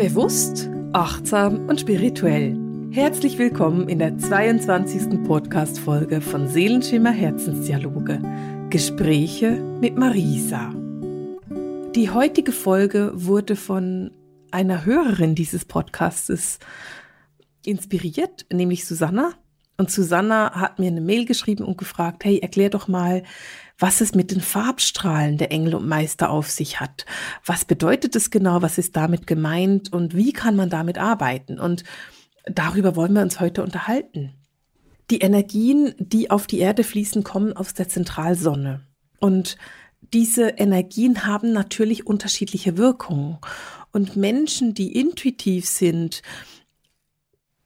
Bewusst, achtsam und spirituell. Herzlich willkommen in der 22. Podcast-Folge von Seelenschimmer Herzensdialoge. Gespräche mit Marisa. Die heutige Folge wurde von einer Hörerin dieses Podcastes inspiriert, nämlich Susanna. Und Susanna hat mir eine Mail geschrieben und gefragt, hey, erklär doch mal, was es mit den Farbstrahlen der Engel und Meister auf sich hat. Was bedeutet es genau? Was ist damit gemeint? Und wie kann man damit arbeiten? Und darüber wollen wir uns heute unterhalten. Die Energien, die auf die Erde fließen, kommen aus der Zentralsonne. Und diese Energien haben natürlich unterschiedliche Wirkungen. Und Menschen, die intuitiv sind,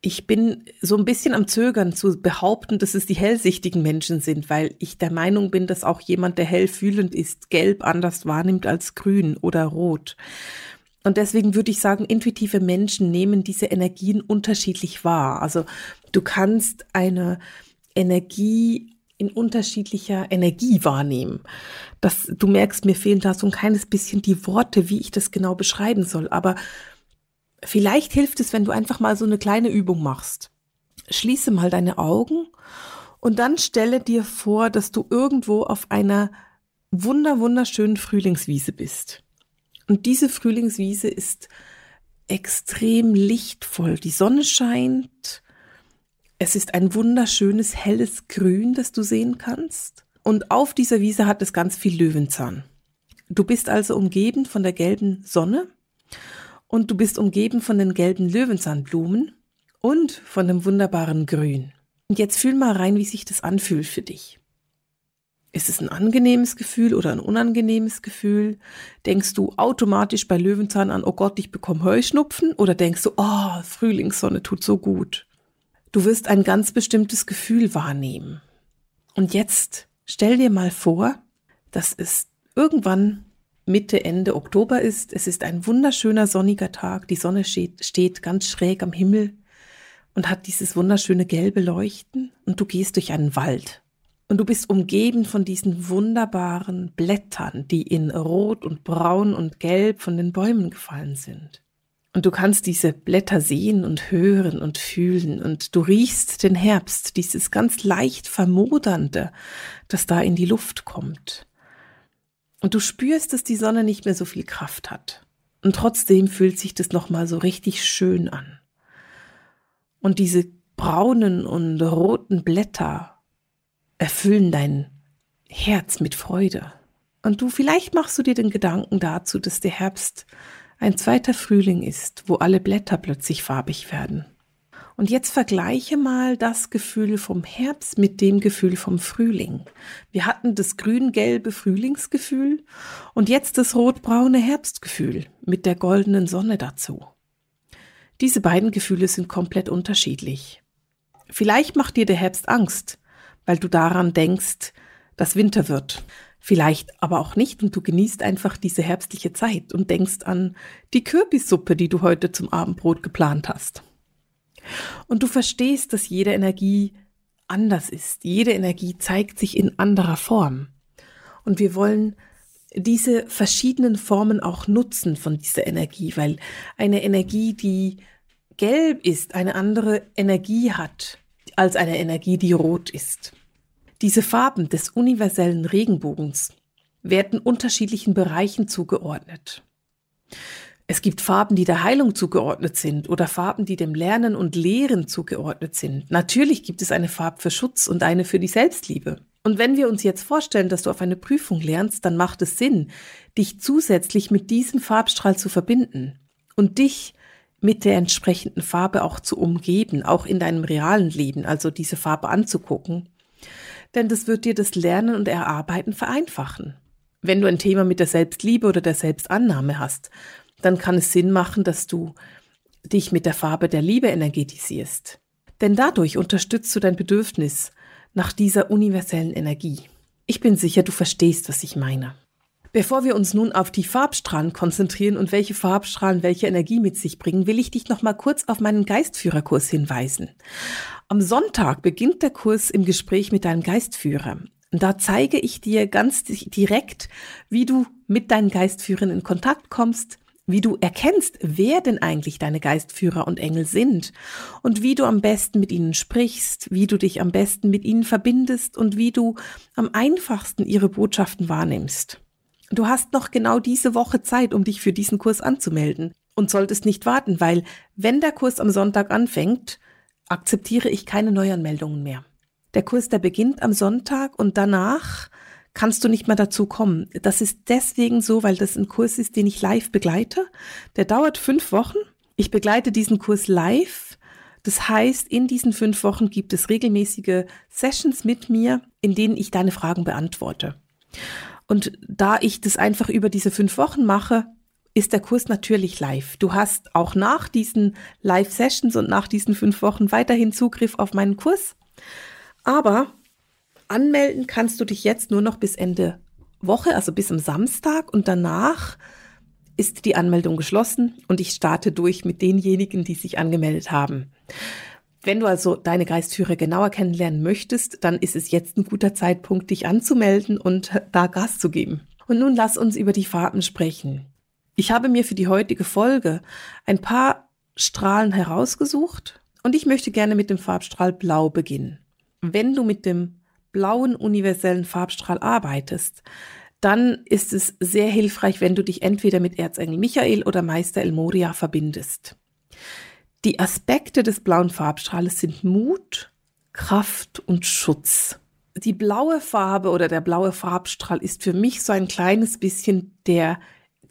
ich bin so ein bisschen am Zögern zu behaupten, dass es die hellsichtigen Menschen sind, weil ich der Meinung bin, dass auch jemand, der hell fühlend ist, gelb anders wahrnimmt als grün oder rot. Und deswegen würde ich sagen, intuitive Menschen nehmen diese Energien unterschiedlich wahr. Also du kannst eine Energie in unterschiedlicher Energie wahrnehmen. Das, du merkst, mir fehlen da so ein kleines bisschen die Worte, wie ich das genau beschreiben soll. Aber Vielleicht hilft es, wenn du einfach mal so eine kleine Übung machst. Schließe mal deine Augen und dann stelle dir vor, dass du irgendwo auf einer wunder wunderschönen Frühlingswiese bist. Und diese Frühlingswiese ist extrem lichtvoll. Die Sonne scheint. Es ist ein wunderschönes helles Grün, das du sehen kannst. Und auf dieser Wiese hat es ganz viel Löwenzahn. Du bist also umgeben von der gelben Sonne und du bist umgeben von den gelben Löwenzahnblumen und von dem wunderbaren Grün. Und jetzt fühl mal rein, wie sich das anfühlt für dich. Ist es ein angenehmes Gefühl oder ein unangenehmes Gefühl? Denkst du automatisch bei Löwenzahn an, oh Gott, ich bekomme Heuschnupfen? Oder denkst du, oh, Frühlingssonne tut so gut? Du wirst ein ganz bestimmtes Gefühl wahrnehmen. Und jetzt stell dir mal vor, dass es irgendwann Mitte, Ende Oktober ist. Es ist ein wunderschöner sonniger Tag. Die Sonne steht, steht ganz schräg am Himmel und hat dieses wunderschöne gelbe Leuchten und du gehst durch einen Wald. Und du bist umgeben von diesen wunderbaren Blättern, die in Rot und Braun und Gelb von den Bäumen gefallen sind. Und du kannst diese Blätter sehen und hören und fühlen und du riechst den Herbst, dieses ganz leicht vermodernde, das da in die Luft kommt. Und du spürst, dass die Sonne nicht mehr so viel Kraft hat. Und trotzdem fühlt sich das nochmal so richtig schön an. Und diese braunen und roten Blätter erfüllen dein Herz mit Freude. Und du, vielleicht machst du dir den Gedanken dazu, dass der Herbst ein zweiter Frühling ist, wo alle Blätter plötzlich farbig werden. Und jetzt vergleiche mal das Gefühl vom Herbst mit dem Gefühl vom Frühling. Wir hatten das grün-gelbe Frühlingsgefühl und jetzt das rot-braune Herbstgefühl mit der goldenen Sonne dazu. Diese beiden Gefühle sind komplett unterschiedlich. Vielleicht macht dir der Herbst Angst, weil du daran denkst, dass Winter wird. Vielleicht aber auch nicht und du genießt einfach diese herbstliche Zeit und denkst an die Kürbissuppe, die du heute zum Abendbrot geplant hast. Und du verstehst, dass jede Energie anders ist. Jede Energie zeigt sich in anderer Form. Und wir wollen diese verschiedenen Formen auch nutzen von dieser Energie, weil eine Energie, die gelb ist, eine andere Energie hat als eine Energie, die rot ist. Diese Farben des universellen Regenbogens werden unterschiedlichen Bereichen zugeordnet. Es gibt Farben, die der Heilung zugeordnet sind oder Farben, die dem Lernen und Lehren zugeordnet sind. Natürlich gibt es eine Farbe für Schutz und eine für die Selbstliebe. Und wenn wir uns jetzt vorstellen, dass du auf eine Prüfung lernst, dann macht es Sinn, dich zusätzlich mit diesem Farbstrahl zu verbinden und dich mit der entsprechenden Farbe auch zu umgeben, auch in deinem realen Leben, also diese Farbe anzugucken. Denn das wird dir das Lernen und Erarbeiten vereinfachen. Wenn du ein Thema mit der Selbstliebe oder der Selbstannahme hast, dann kann es Sinn machen, dass du dich mit der Farbe der Liebe energetisierst. Denn dadurch unterstützt du dein Bedürfnis nach dieser universellen Energie. Ich bin sicher, du verstehst, was ich meine. Bevor wir uns nun auf die Farbstrahlen konzentrieren und welche Farbstrahlen welche Energie mit sich bringen, will ich dich noch mal kurz auf meinen Geistführerkurs hinweisen. Am Sonntag beginnt der Kurs im Gespräch mit deinem Geistführer. Und da zeige ich dir ganz direkt, wie du mit deinen Geistführern in Kontakt kommst, wie du erkennst, wer denn eigentlich deine Geistführer und Engel sind und wie du am besten mit ihnen sprichst, wie du dich am besten mit ihnen verbindest und wie du am einfachsten ihre Botschaften wahrnimmst. Du hast noch genau diese Woche Zeit, um dich für diesen Kurs anzumelden und solltest nicht warten, weil wenn der Kurs am Sonntag anfängt, akzeptiere ich keine Neuanmeldungen mehr. Der Kurs, der beginnt am Sonntag und danach kannst du nicht mehr dazu kommen. Das ist deswegen so, weil das ein Kurs ist, den ich live begleite. Der dauert fünf Wochen. Ich begleite diesen Kurs live. Das heißt, in diesen fünf Wochen gibt es regelmäßige Sessions mit mir, in denen ich deine Fragen beantworte. Und da ich das einfach über diese fünf Wochen mache, ist der Kurs natürlich live. Du hast auch nach diesen Live-Sessions und nach diesen fünf Wochen weiterhin Zugriff auf meinen Kurs. Aber anmelden kannst du dich jetzt nur noch bis Ende Woche, also bis am Samstag und danach ist die Anmeldung geschlossen und ich starte durch mit denjenigen, die sich angemeldet haben. Wenn du also deine Geistführer genauer kennenlernen möchtest, dann ist es jetzt ein guter Zeitpunkt, dich anzumelden und da Gas zu geben. Und nun lass uns über die Farben sprechen. Ich habe mir für die heutige Folge ein paar Strahlen herausgesucht und ich möchte gerne mit dem Farbstrahl Blau beginnen. Wenn du mit dem blauen universellen Farbstrahl arbeitest, dann ist es sehr hilfreich, wenn du dich entweder mit Erzengel Michael oder Meister El Moria verbindest. Die Aspekte des blauen Farbstrahles sind Mut, Kraft und Schutz. Die blaue Farbe oder der blaue Farbstrahl ist für mich so ein kleines bisschen der,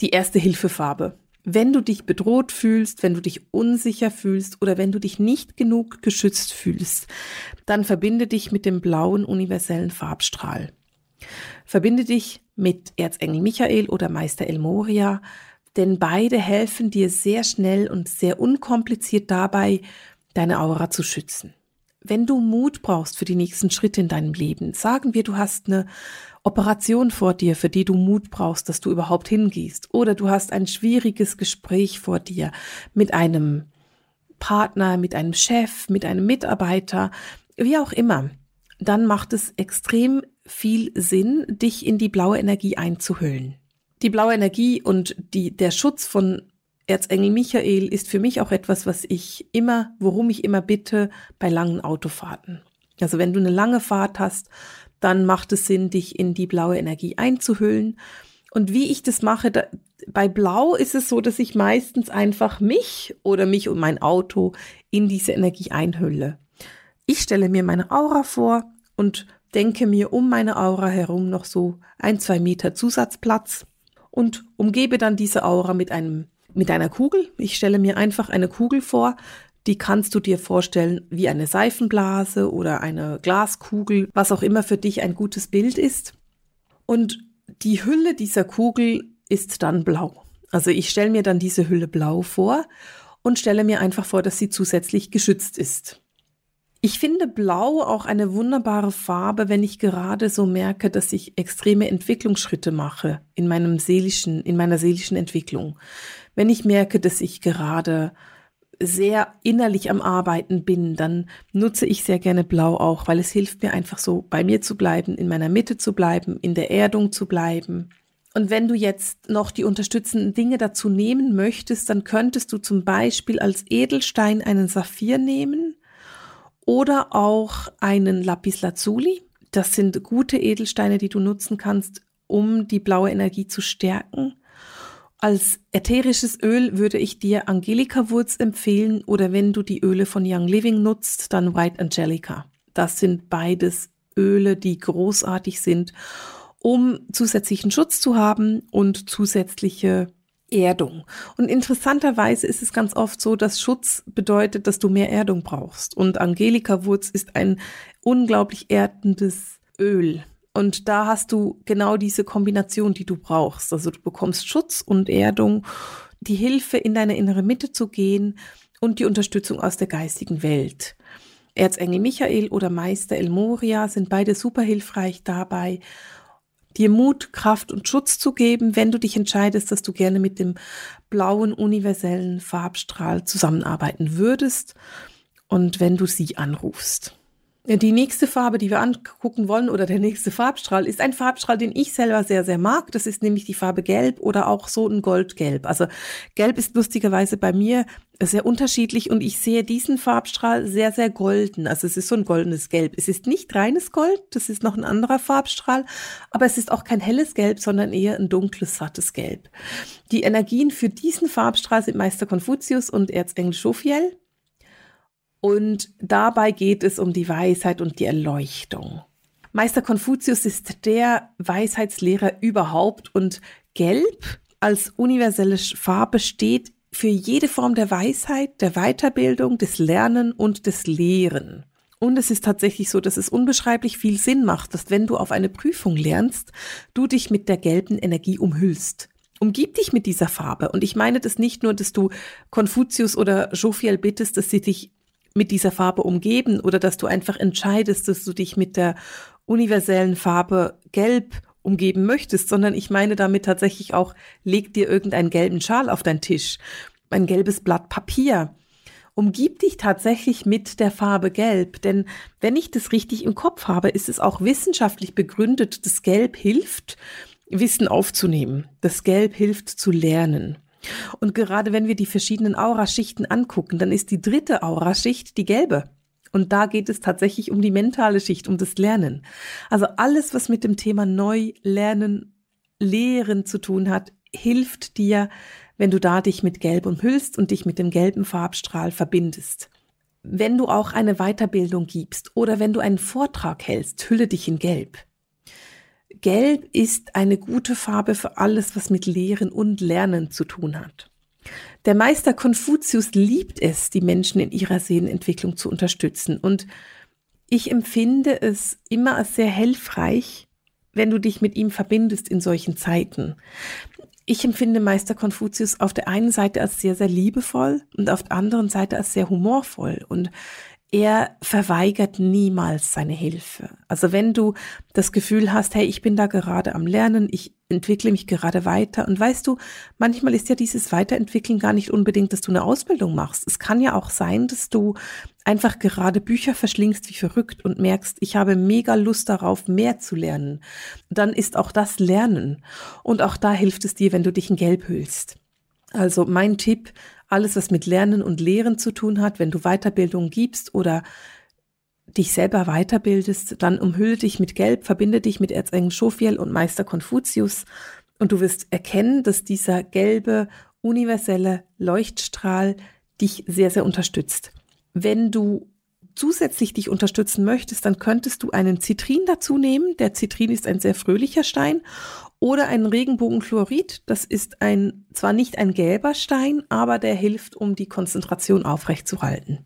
die erste Hilfefarbe. Wenn du dich bedroht fühlst, wenn du dich unsicher fühlst oder wenn du dich nicht genug geschützt fühlst, dann verbinde dich mit dem blauen universellen Farbstrahl. Verbinde dich mit Erzengel Michael oder Meister El Moria, denn beide helfen dir sehr schnell und sehr unkompliziert dabei, deine Aura zu schützen. Wenn du Mut brauchst für die nächsten Schritte in deinem Leben, sagen wir, du hast eine Operation vor dir, für die du Mut brauchst, dass du überhaupt hingehst. Oder du hast ein schwieriges Gespräch vor dir mit einem Partner, mit einem Chef, mit einem Mitarbeiter, wie auch immer. Dann macht es extrem viel Sinn, dich in die blaue Energie einzuhüllen. Die blaue Energie und die, der Schutz von Erzengel Michael ist für mich auch etwas, was ich immer, worum ich immer bitte bei langen Autofahrten. Also wenn du eine lange Fahrt hast, dann macht es Sinn, dich in die blaue Energie einzuhüllen. Und wie ich das mache, da, bei Blau ist es so, dass ich meistens einfach mich oder mich und mein Auto in diese Energie einhülle. Ich stelle mir meine Aura vor und denke mir um meine Aura herum noch so ein, zwei Meter Zusatzplatz und umgebe dann diese Aura mit einem, mit einer Kugel. Ich stelle mir einfach eine Kugel vor, die kannst du dir vorstellen wie eine Seifenblase oder eine Glaskugel, was auch immer für dich ein gutes Bild ist. Und die Hülle dieser Kugel ist dann blau. Also ich stelle mir dann diese Hülle blau vor und stelle mir einfach vor, dass sie zusätzlich geschützt ist. Ich finde Blau auch eine wunderbare Farbe, wenn ich gerade so merke, dass ich extreme Entwicklungsschritte mache in meinem seelischen, in meiner seelischen Entwicklung. Wenn ich merke, dass ich gerade sehr innerlich am Arbeiten bin, dann nutze ich sehr gerne Blau auch, weil es hilft mir einfach so bei mir zu bleiben, in meiner Mitte zu bleiben, in der Erdung zu bleiben. Und wenn du jetzt noch die unterstützenden Dinge dazu nehmen möchtest, dann könntest du zum Beispiel als Edelstein einen Saphir nehmen oder auch einen Lapis Lazuli. Das sind gute Edelsteine, die du nutzen kannst, um die blaue Energie zu stärken. Als ätherisches Öl würde ich dir Angelika-Wurz empfehlen oder wenn du die Öle von Young Living nutzt, dann White Angelica. Das sind beides Öle, die großartig sind, um zusätzlichen Schutz zu haben und zusätzliche Erdung. Und interessanterweise ist es ganz oft so, dass Schutz bedeutet, dass du mehr Erdung brauchst. Und Angelika-Wurz ist ein unglaublich erdendes Öl. Und da hast du genau diese Kombination, die du brauchst. Also du bekommst Schutz und Erdung, die Hilfe in deine innere Mitte zu gehen und die Unterstützung aus der geistigen Welt. Erzengel Michael oder Meister El Moria sind beide super hilfreich dabei, dir Mut, Kraft und Schutz zu geben, wenn du dich entscheidest, dass du gerne mit dem blauen universellen Farbstrahl zusammenarbeiten würdest und wenn du sie anrufst. Die nächste Farbe, die wir angucken wollen, oder der nächste Farbstrahl, ist ein Farbstrahl, den ich selber sehr, sehr mag. Das ist nämlich die Farbe Gelb oder auch so ein Goldgelb. Also Gelb ist lustigerweise bei mir sehr unterschiedlich und ich sehe diesen Farbstrahl sehr, sehr golden. Also es ist so ein goldenes Gelb. Es ist nicht reines Gold, das ist noch ein anderer Farbstrahl, aber es ist auch kein helles Gelb, sondern eher ein dunkles, sattes Gelb. Die Energien für diesen Farbstrahl sind Meister Konfuzius und Erzengel Schofiel. Und dabei geht es um die Weisheit und die Erleuchtung. Meister Konfuzius ist der Weisheitslehrer überhaupt und Gelb als universelle Farbe steht für jede Form der Weisheit, der Weiterbildung, des Lernen und des Lehren. Und es ist tatsächlich so, dass es unbeschreiblich viel Sinn macht, dass wenn du auf eine Prüfung lernst, du dich mit der gelben Energie umhüllst. Umgib dich mit dieser Farbe. Und ich meine das nicht nur, dass du Konfuzius oder Jophiel bittest, dass sie dich mit dieser Farbe umgeben oder dass du einfach entscheidest, dass du dich mit der universellen Farbe Gelb umgeben möchtest, sondern ich meine damit tatsächlich auch, leg dir irgendeinen gelben Schal auf deinen Tisch, ein gelbes Blatt Papier. Umgib dich tatsächlich mit der Farbe Gelb, denn wenn ich das richtig im Kopf habe, ist es auch wissenschaftlich begründet, dass Gelb hilft, Wissen aufzunehmen. Das Gelb hilft zu lernen. Und gerade wenn wir die verschiedenen Auraschichten angucken, dann ist die dritte Auraschicht die gelbe. Und da geht es tatsächlich um die mentale Schicht, um das Lernen. Also alles, was mit dem Thema neu lernen, lehren zu tun hat, hilft dir, wenn du da dich mit Gelb umhüllst und dich mit dem gelben Farbstrahl verbindest. Wenn du auch eine Weiterbildung gibst oder wenn du einen Vortrag hältst, hülle dich in Gelb. Gelb ist eine gute Farbe für alles, was mit Lehren und Lernen zu tun hat. Der Meister Konfuzius liebt es, die Menschen in ihrer Seelenentwicklung zu unterstützen. Und ich empfinde es immer als sehr hilfreich, wenn du dich mit ihm verbindest in solchen Zeiten. Ich empfinde Meister Konfuzius auf der einen Seite als sehr, sehr liebevoll und auf der anderen Seite als sehr humorvoll. Und er verweigert niemals seine Hilfe. Also wenn du das Gefühl hast, hey, ich bin da gerade am Lernen, ich entwickle mich gerade weiter und weißt du, manchmal ist ja dieses Weiterentwickeln gar nicht unbedingt, dass du eine Ausbildung machst. Es kann ja auch sein, dass du einfach gerade Bücher verschlingst wie verrückt und merkst, ich habe mega Lust darauf, mehr zu lernen. Dann ist auch das Lernen. Und auch da hilft es dir, wenn du dich in Gelb hüllst. Also mein Tipp, alles, was mit Lernen und Lehren zu tun hat, wenn du Weiterbildung gibst oder dich selber weiterbildest, dann umhülle dich mit Gelb, verbinde dich mit Erzengel Schofiel und Meister Konfuzius und du wirst erkennen, dass dieser gelbe, universelle Leuchtstrahl dich sehr, sehr unterstützt. Wenn du zusätzlich dich unterstützen möchtest, dann könntest du einen Zitrin dazu nehmen. Der Zitrin ist ein sehr fröhlicher Stein oder ein Regenbogenchlorid. Das ist ein, zwar nicht ein gelber Stein, aber der hilft, um die Konzentration aufrechtzuerhalten.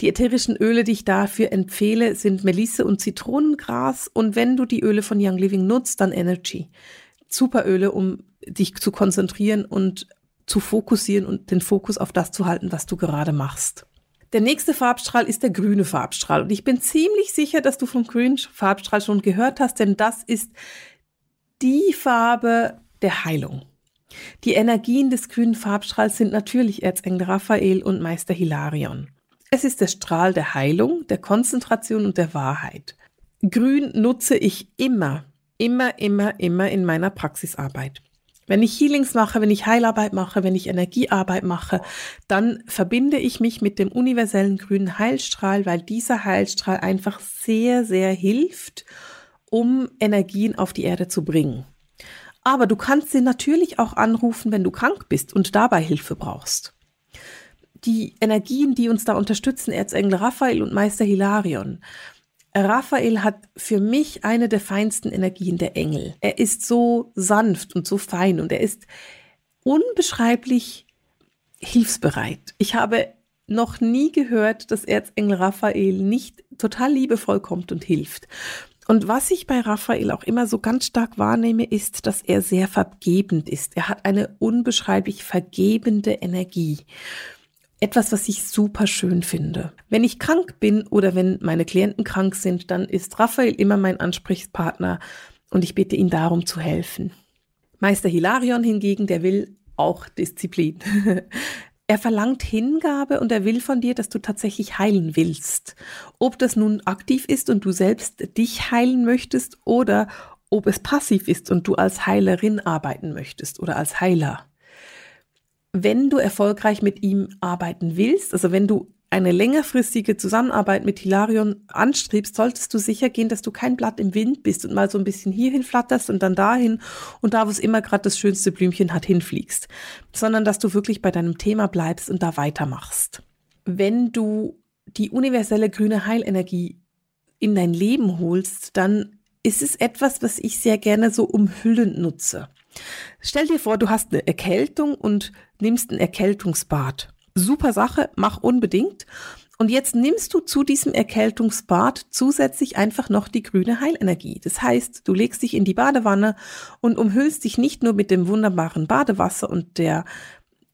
Die ätherischen Öle, die ich dafür empfehle, sind Melisse und Zitronengras. Und wenn du die Öle von Young Living nutzt, dann Energy. Super Öle, um dich zu konzentrieren und zu fokussieren und den Fokus auf das zu halten, was du gerade machst. Der nächste Farbstrahl ist der grüne Farbstrahl. Und ich bin ziemlich sicher, dass du vom grünen Farbstrahl schon gehört hast, denn das ist die Farbe der Heilung. Die Energien des grünen Farbstrahls sind natürlich Erzengel Raphael und Meister Hilarion. Es ist der Strahl der Heilung, der Konzentration und der Wahrheit. Grün nutze ich immer, immer, immer, immer in meiner Praxisarbeit. Wenn ich Healings mache, wenn ich Heilarbeit mache, wenn ich Energiearbeit mache, dann verbinde ich mich mit dem universellen grünen Heilstrahl, weil dieser Heilstrahl einfach sehr, sehr hilft um Energien auf die Erde zu bringen. Aber du kannst sie natürlich auch anrufen, wenn du krank bist und dabei Hilfe brauchst. Die Energien, die uns da unterstützen, Erzengel Raphael und Meister Hilarion. Raphael hat für mich eine der feinsten Energien der Engel. Er ist so sanft und so fein und er ist unbeschreiblich hilfsbereit. Ich habe noch nie gehört, dass Erzengel Raphael nicht total liebevoll kommt und hilft. Und was ich bei Raphael auch immer so ganz stark wahrnehme, ist, dass er sehr vergebend ist. Er hat eine unbeschreiblich vergebende Energie. Etwas, was ich super schön finde. Wenn ich krank bin oder wenn meine Klienten krank sind, dann ist Raphael immer mein Ansprechpartner und ich bitte ihn darum zu helfen. Meister Hilarion hingegen, der will auch Disziplin. Er verlangt Hingabe und er will von dir, dass du tatsächlich heilen willst. Ob das nun aktiv ist und du selbst dich heilen möchtest oder ob es passiv ist und du als Heilerin arbeiten möchtest oder als Heiler. Wenn du erfolgreich mit ihm arbeiten willst, also wenn du eine längerfristige Zusammenarbeit mit Hilarion anstrebst, solltest du sicher gehen, dass du kein Blatt im Wind bist und mal so ein bisschen hierhin flatterst und dann dahin und da, wo es immer gerade das schönste Blümchen hat, hinfliegst, sondern dass du wirklich bei deinem Thema bleibst und da weitermachst. Wenn du die universelle grüne Heilenergie in dein Leben holst, dann ist es etwas, was ich sehr gerne so umhüllend nutze. Stell dir vor, du hast eine Erkältung und nimmst ein Erkältungsbad super Sache, mach unbedingt. Und jetzt nimmst du zu diesem Erkältungsbad zusätzlich einfach noch die grüne Heilenergie. Das heißt, du legst dich in die Badewanne und umhüllst dich nicht nur mit dem wunderbaren Badewasser und der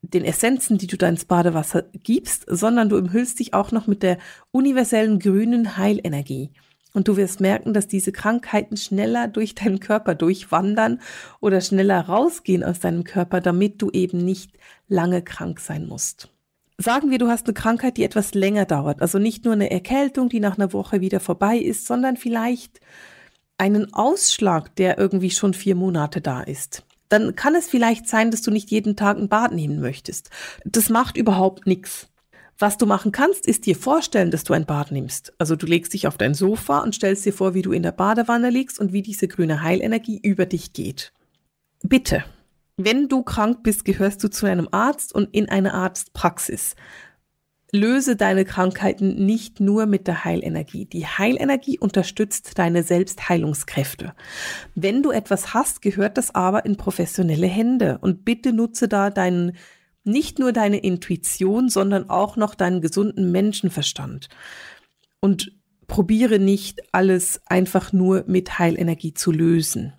den Essenzen, die du da ins Badewasser gibst, sondern du umhüllst dich auch noch mit der universellen grünen Heilenergie. Und du wirst merken, dass diese Krankheiten schneller durch deinen Körper durchwandern oder schneller rausgehen aus deinem Körper, damit du eben nicht lange krank sein musst sagen wir, du hast eine Krankheit, die etwas länger dauert. Also nicht nur eine Erkältung, die nach einer Woche wieder vorbei ist, sondern vielleicht einen Ausschlag, der irgendwie schon vier Monate da ist. Dann kann es vielleicht sein, dass du nicht jeden Tag ein Bad nehmen möchtest. Das macht überhaupt nichts. Was du machen kannst, ist dir vorstellen, dass du ein Bad nimmst. Also du legst dich auf dein Sofa und stellst dir vor, wie du in der Badewanne liegst und wie diese grüne Heilenergie über dich geht. Bitte, wenn du krank bist, gehörst du zu einem Arzt und in eine Arztpraxis. Löse deine Krankheiten nicht nur mit der Heilenergie. Die Heilenergie unterstützt deine Selbstheilungskräfte. Wenn du etwas hast, gehört das aber in professionelle Hände und bitte nutze da deinen nicht nur deine Intuition, sondern auch noch deinen gesunden Menschenverstand. Und probiere nicht alles einfach nur mit Heilenergie zu lösen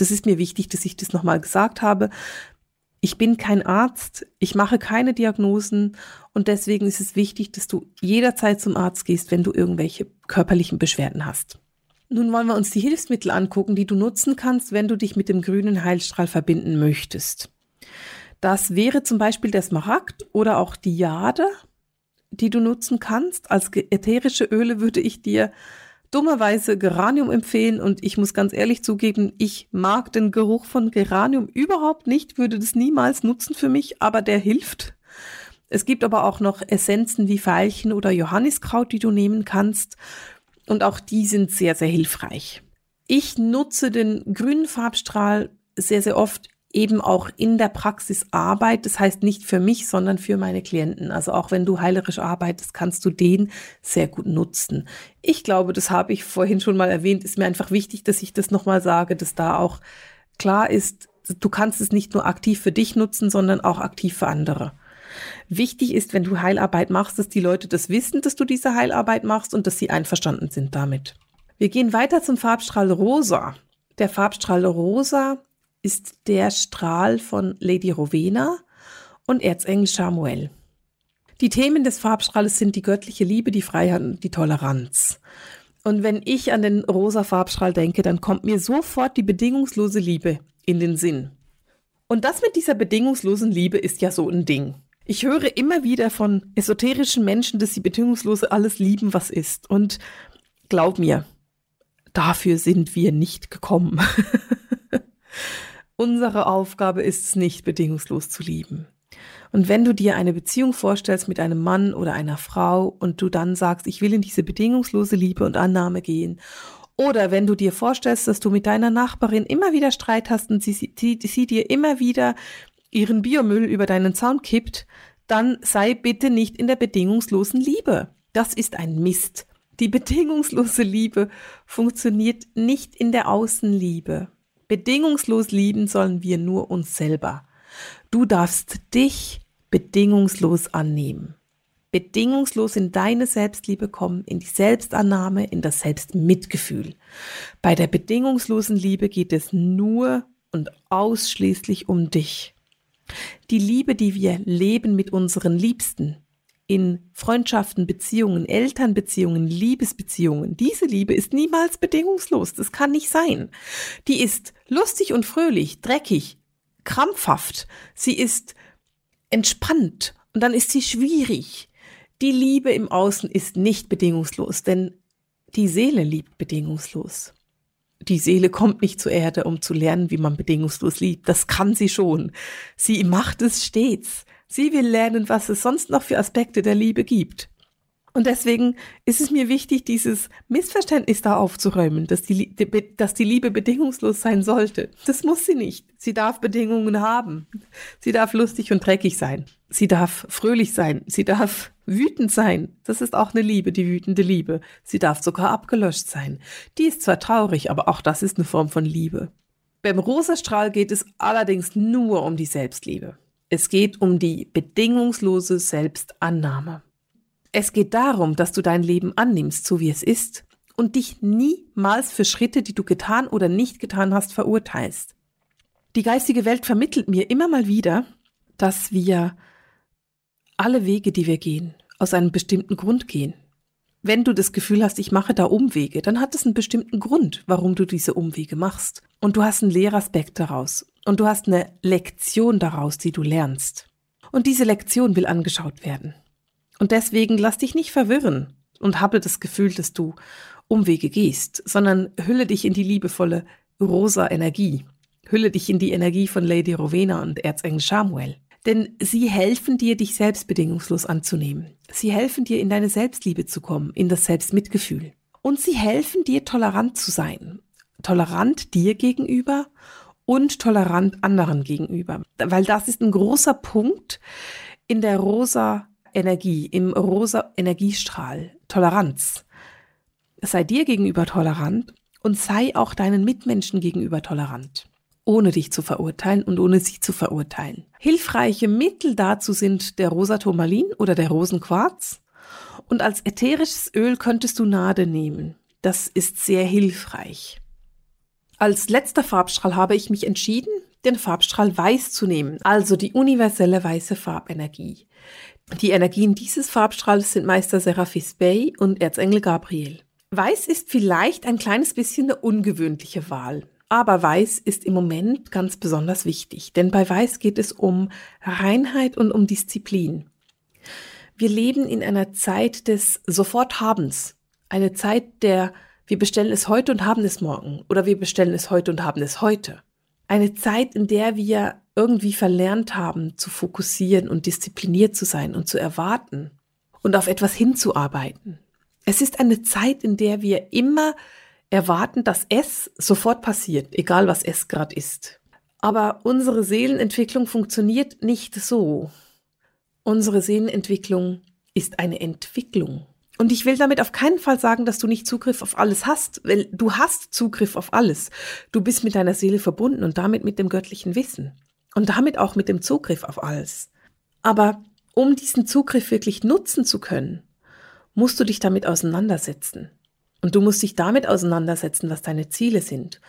das ist mir wichtig, dass ich das nochmal gesagt habe. Ich bin kein Arzt, ich mache keine Diagnosen und deswegen ist es wichtig, dass du jederzeit zum Arzt gehst, wenn du irgendwelche körperlichen Beschwerden hast. Nun wollen wir uns die Hilfsmittel angucken, die du nutzen kannst, wenn du dich mit dem grünen Heilstrahl verbinden möchtest. Das wäre zum Beispiel der Smaragd oder auch die Jade, die du nutzen kannst. Als ätherische Öle würde ich dir dummerweise Geranium empfehlen und ich muss ganz ehrlich zugeben, ich mag den Geruch von Geranium überhaupt nicht, würde das niemals nutzen für mich, aber der hilft. Es gibt aber auch noch Essenzen wie Veilchen oder Johanniskraut, die du nehmen kannst und auch die sind sehr, sehr hilfreich. Ich nutze den grünen Farbstrahl sehr, sehr oft eben auch in der Praxis Arbeit. Das heißt nicht für mich, sondern für meine Klienten. Also auch wenn du heilerisch arbeitest, kannst du den sehr gut nutzen. Ich glaube, das habe ich vorhin schon mal erwähnt, ist mir einfach wichtig, dass ich das nochmal sage, dass da auch klar ist, du kannst es nicht nur aktiv für dich nutzen, sondern auch aktiv für andere. Wichtig ist, wenn du Heilarbeit machst, dass die Leute das wissen, dass du diese Heilarbeit machst und dass sie einverstanden sind damit. Wir gehen weiter zum Farbstrahl Rosa. Der Farbstrahl Rosa ist der Strahl von Lady Rowena und Erzengel Samuel. Die Themen des Farbstrahles sind die göttliche Liebe, die Freiheit und die Toleranz. Und wenn ich an den rosa Farbstrahl denke, dann kommt mir sofort die bedingungslose Liebe in den Sinn. Und das mit dieser bedingungslosen Liebe ist ja so ein Ding. Ich höre immer wieder von esoterischen Menschen, dass sie bedingungslose alles lieben, was ist. Und glaub mir, dafür sind wir nicht gekommen. Unsere Aufgabe ist es nicht, bedingungslos zu lieben. Und wenn du dir eine Beziehung vorstellst mit einem Mann oder einer Frau und du dann sagst, ich will in diese bedingungslose Liebe und Annahme gehen, oder wenn du dir vorstellst, dass du mit deiner Nachbarin immer wieder Streit hast und sie, sie, sie dir immer wieder ihren Biomüll über deinen Zaun kippt, dann sei bitte nicht in der bedingungslosen Liebe. Das ist ein Mist. Die bedingungslose Liebe funktioniert nicht in der Außenliebe. Bedingungslos lieben sollen wir nur uns selber. Du darfst dich bedingungslos annehmen. Bedingungslos in deine Selbstliebe kommen, in die Selbstannahme, in das Selbstmitgefühl. Bei der bedingungslosen Liebe geht es nur und ausschließlich um dich. Die Liebe, die wir leben mit unseren Liebsten, in Freundschaften, Beziehungen, Elternbeziehungen, Liebesbeziehungen. Diese Liebe ist niemals bedingungslos. Das kann nicht sein. Die ist lustig und fröhlich, dreckig, krampfhaft. Sie ist entspannt Und dann ist sie schwierig. Die Liebe im Außen ist nicht bedingungslos, denn die Seele liebt bedingungslos. Die Seele kommt nicht zur Erde, um zu lernen, wie man bedingungslos liebt. Das kann sie schon. Sie macht es stets. Sie will lernen, was es sonst noch für Aspekte der Liebe gibt. Und deswegen ist es mir wichtig, dieses Missverständnis da aufzuräumen, dass die, dass die Liebe bedingungslos sein sollte. Das muss sie nicht. Sie darf Bedingungen haben. Sie darf lustig und dreckig sein. Sie darf fröhlich sein. Sie darf wütend sein. Das ist auch eine Liebe, die wütende Liebe. Sie darf sogar abgelöscht sein. Die ist zwar traurig, aber auch das ist eine Form von Liebe. Beim Rosastrahl geht es allerdings nur um die Selbstliebe. Es geht um die bedingungslose Selbstannahme. Es geht darum, dass du dein Leben annimmst, so wie es ist, und dich niemals für Schritte, die du getan oder nicht getan hast, verurteilst. Die geistige Welt vermittelt mir immer mal wieder, dass wir alle Wege, die wir gehen, aus einem bestimmten Grund gehen. Wenn du das Gefühl hast, ich mache da Umwege, dann hat es einen bestimmten Grund, warum du diese Umwege machst. Und du hast einen Lehraspekt daraus. Und du hast eine Lektion daraus, die du lernst. Und diese Lektion will angeschaut werden. Und deswegen lass dich nicht verwirren und habe das Gefühl, dass du Umwege gehst, sondern hülle dich in die liebevolle rosa Energie. Hülle dich in die Energie von Lady Rowena und Erzengel Samuel. Denn sie helfen dir, dich selbstbedingungslos anzunehmen. Sie helfen dir, in deine Selbstliebe zu kommen, in das Selbstmitgefühl. Und sie helfen dir, tolerant zu sein. Tolerant dir gegenüber und tolerant anderen gegenüber. Weil das ist ein großer Punkt in der rosa Energie, im rosa Energiestrahl. Toleranz. Sei dir gegenüber tolerant und sei auch deinen Mitmenschen gegenüber tolerant ohne dich zu verurteilen und ohne sie zu verurteilen. Hilfreiche Mittel dazu sind der rosa Turmalin oder der Rosenquarz. Und als ätherisches Öl könntest du Nade nehmen. Das ist sehr hilfreich. Als letzter Farbstrahl habe ich mich entschieden, den Farbstrahl Weiß zu nehmen, also die universelle weiße Farbenergie. Die Energien dieses Farbstrahls sind Meister Seraphis Bey und Erzengel Gabriel. Weiß ist vielleicht ein kleines bisschen eine ungewöhnliche Wahl. Aber Weiß ist im Moment ganz besonders wichtig, denn bei Weiß geht es um Reinheit und um Disziplin. Wir leben in einer Zeit des Soforthabens, eine Zeit der wir bestellen es heute und haben es morgen oder wir bestellen es heute und haben es heute. Eine Zeit, in der wir irgendwie verlernt haben zu fokussieren und diszipliniert zu sein und zu erwarten und auf etwas hinzuarbeiten. Es ist eine Zeit, in der wir immer erwarten, dass es sofort passiert, egal was es gerade ist. Aber unsere Seelenentwicklung funktioniert nicht so. Unsere Seelenentwicklung ist eine Entwicklung. Und ich will damit auf keinen Fall sagen, dass du nicht Zugriff auf alles hast, weil du hast Zugriff auf alles. Du bist mit deiner Seele verbunden und damit mit dem göttlichen Wissen und damit auch mit dem Zugriff auf alles. Aber um diesen Zugriff wirklich nutzen zu können, musst du dich damit auseinandersetzen. Und du musst dich damit auseinandersetzen, was deine Ziele sind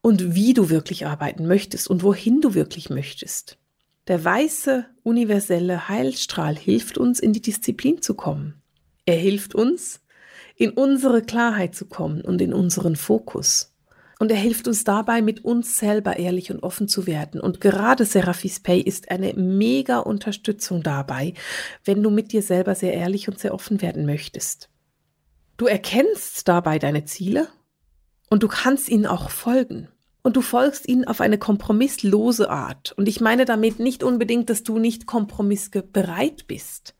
und wie du wirklich arbeiten möchtest und wohin du wirklich möchtest. Der weiße, universelle Heilstrahl hilft uns, in die Disziplin zu kommen. Er hilft uns, in unsere Klarheit zu kommen und in unseren Fokus. Und er hilft uns dabei, mit uns selber ehrlich und offen zu werden. Und gerade Seraphis Pay ist eine mega Unterstützung dabei, wenn du mit dir selber sehr ehrlich und sehr offen werden möchtest. Du erkennst dabei deine Ziele und du kannst ihnen auch folgen. Und du folgst ihnen auf eine kompromisslose Art. Und ich meine damit nicht unbedingt, dass du nicht kompromissbereit bist.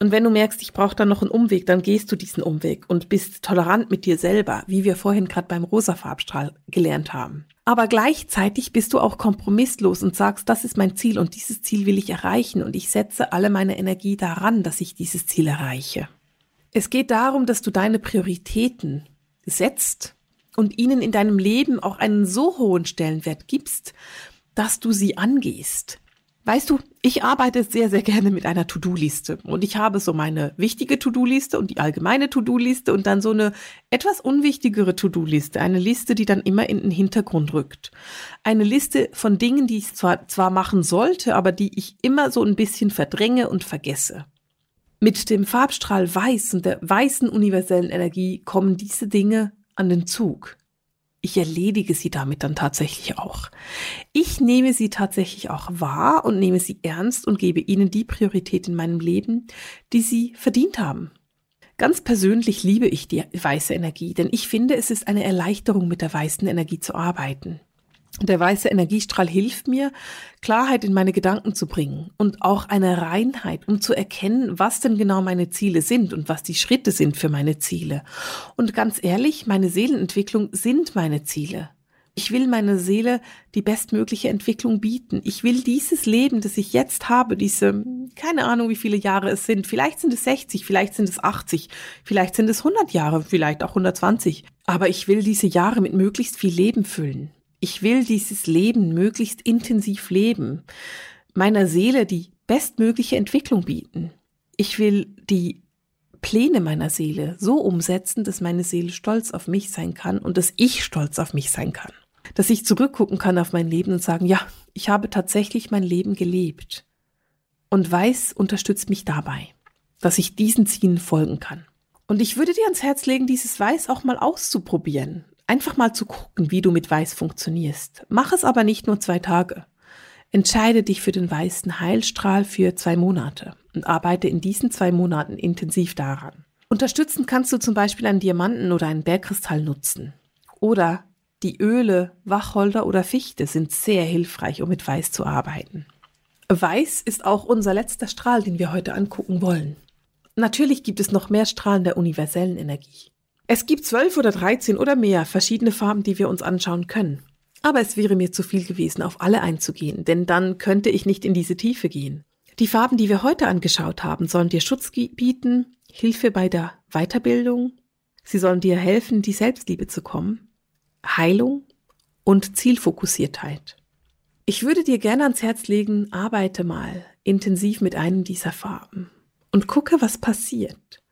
Und wenn du merkst, ich brauche da noch einen Umweg, dann gehst du diesen Umweg und bist tolerant mit dir selber, wie wir vorhin gerade beim rosa Farbstrahl gelernt haben. Aber gleichzeitig bist du auch kompromisslos und sagst, das ist mein Ziel und dieses Ziel will ich erreichen und ich setze alle meine Energie daran, dass ich dieses Ziel erreiche. Es geht darum, dass du deine Prioritäten setzt und ihnen in deinem Leben auch einen so hohen Stellenwert gibst, dass du sie angehst. Weißt du, ich arbeite sehr, sehr gerne mit einer To-Do-Liste und ich habe so meine wichtige To-Do-Liste und die allgemeine To-Do-Liste und dann so eine etwas unwichtigere To-Do-Liste, eine Liste, die dann immer in den Hintergrund rückt. Eine Liste von Dingen, die ich zwar, zwar machen sollte, aber die ich immer so ein bisschen verdränge und vergesse. Mit dem Farbstrahl Weiß und der weißen universellen Energie kommen diese Dinge an den Zug. Ich erledige sie damit dann tatsächlich auch. Ich nehme sie tatsächlich auch wahr und nehme sie ernst und gebe ihnen die Priorität in meinem Leben, die sie verdient haben. Ganz persönlich liebe ich die weiße Energie, denn ich finde, es ist eine Erleichterung, mit der weißen Energie zu arbeiten. Der weiße Energiestrahl hilft mir, Klarheit in meine Gedanken zu bringen und auch eine Reinheit, um zu erkennen, was denn genau meine Ziele sind und was die Schritte sind für meine Ziele. Und ganz ehrlich, meine Seelenentwicklung sind meine Ziele. Ich will meiner Seele die bestmögliche Entwicklung bieten. Ich will dieses Leben, das ich jetzt habe, diese, keine Ahnung, wie viele Jahre es sind. Vielleicht sind es 60, vielleicht sind es 80, vielleicht sind es 100 Jahre, vielleicht auch 120. Aber ich will diese Jahre mit möglichst viel Leben füllen. Ich will dieses Leben möglichst intensiv leben, meiner Seele die bestmögliche Entwicklung bieten. Ich will die Pläne meiner Seele so umsetzen, dass meine Seele stolz auf mich sein kann und dass ich stolz auf mich sein kann. Dass ich zurückgucken kann auf mein Leben und sagen, ja, ich habe tatsächlich mein Leben gelebt. Und Weiß unterstützt mich dabei, dass ich diesen Zielen folgen kann. Und ich würde dir ans Herz legen, dieses Weiß auch mal auszuprobieren. Einfach mal zu gucken, wie du mit Weiß funktionierst. Mach es aber nicht nur zwei Tage. Entscheide dich für den weißen Heilstrahl für zwei Monate und arbeite in diesen zwei Monaten intensiv daran. Unterstützen kannst du zum Beispiel einen Diamanten oder einen Bergkristall nutzen. Oder die Öle, Wacholder oder Fichte sind sehr hilfreich, um mit Weiß zu arbeiten. Weiß ist auch unser letzter Strahl, den wir heute angucken wollen. Natürlich gibt es noch mehr Strahlen der universellen Energie. Es gibt zwölf oder dreizehn oder mehr verschiedene Farben, die wir uns anschauen können. Aber es wäre mir zu viel gewesen, auf alle einzugehen, denn dann könnte ich nicht in diese Tiefe gehen. Die Farben, die wir heute angeschaut haben, sollen dir Schutz bieten, Hilfe bei der Weiterbildung, sie sollen dir helfen, die Selbstliebe zu kommen, Heilung und Zielfokussiertheit. Ich würde dir gerne ans Herz legen, arbeite mal intensiv mit einem dieser Farben und gucke, was passiert.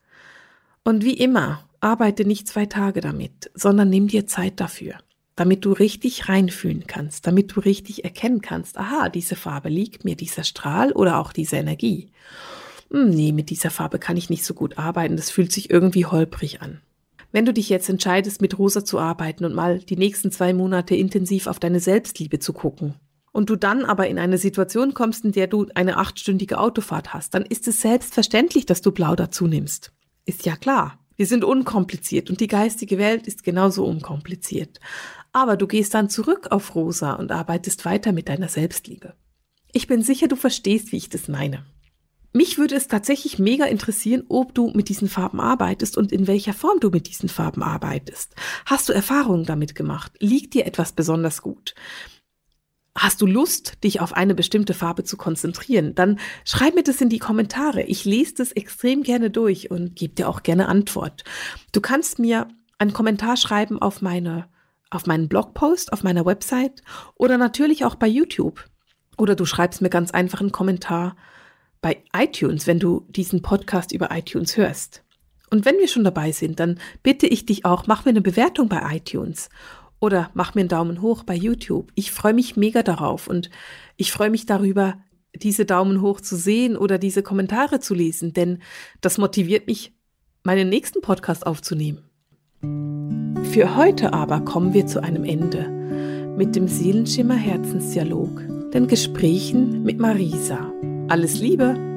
Und wie immer, arbeite nicht zwei Tage damit, sondern nimm dir Zeit dafür, damit du richtig reinfühlen kannst, damit du richtig erkennen kannst, aha, diese Farbe liegt mir, dieser Strahl oder auch diese Energie. Hm, nee, mit dieser Farbe kann ich nicht so gut arbeiten, das fühlt sich irgendwie holprig an. Wenn du dich jetzt entscheidest, mit Rosa zu arbeiten und mal die nächsten zwei Monate intensiv auf deine Selbstliebe zu gucken, und du dann aber in eine Situation kommst, in der du eine achtstündige Autofahrt hast, dann ist es selbstverständlich, dass du blau dazu nimmst. Ist ja klar. Wir sind unkompliziert und die geistige Welt ist genauso unkompliziert. Aber du gehst dann zurück auf Rosa und arbeitest weiter mit deiner Selbstliebe. Ich bin sicher, du verstehst, wie ich das meine. Mich würde es tatsächlich mega interessieren, ob du mit diesen Farben arbeitest und in welcher Form du mit diesen Farben arbeitest. Hast du Erfahrungen damit gemacht? Liegt dir etwas besonders gut? Hast du Lust, dich auf eine bestimmte Farbe zu konzentrieren? Dann schreib mir das in die Kommentare. Ich lese das extrem gerne durch und gebe dir auch gerne Antwort. Du kannst mir einen Kommentar schreiben auf meine auf meinen Blogpost, auf meiner Website oder natürlich auch bei YouTube. Oder du schreibst mir ganz einfach einen Kommentar bei iTunes, wenn du diesen Podcast über iTunes hörst. Und wenn wir schon dabei sind, dann bitte ich dich auch, mach mir eine Bewertung bei iTunes oder mach mir einen Daumen hoch bei YouTube. Ich freue mich mega darauf und ich freue mich darüber, diese Daumen hoch zu sehen oder diese Kommentare zu lesen, denn das motiviert mich, meinen nächsten Podcast aufzunehmen. Für heute aber kommen wir zu einem Ende mit dem Seelenschimmer Herzensdialog, den Gesprächen mit Marisa. Alles Liebe!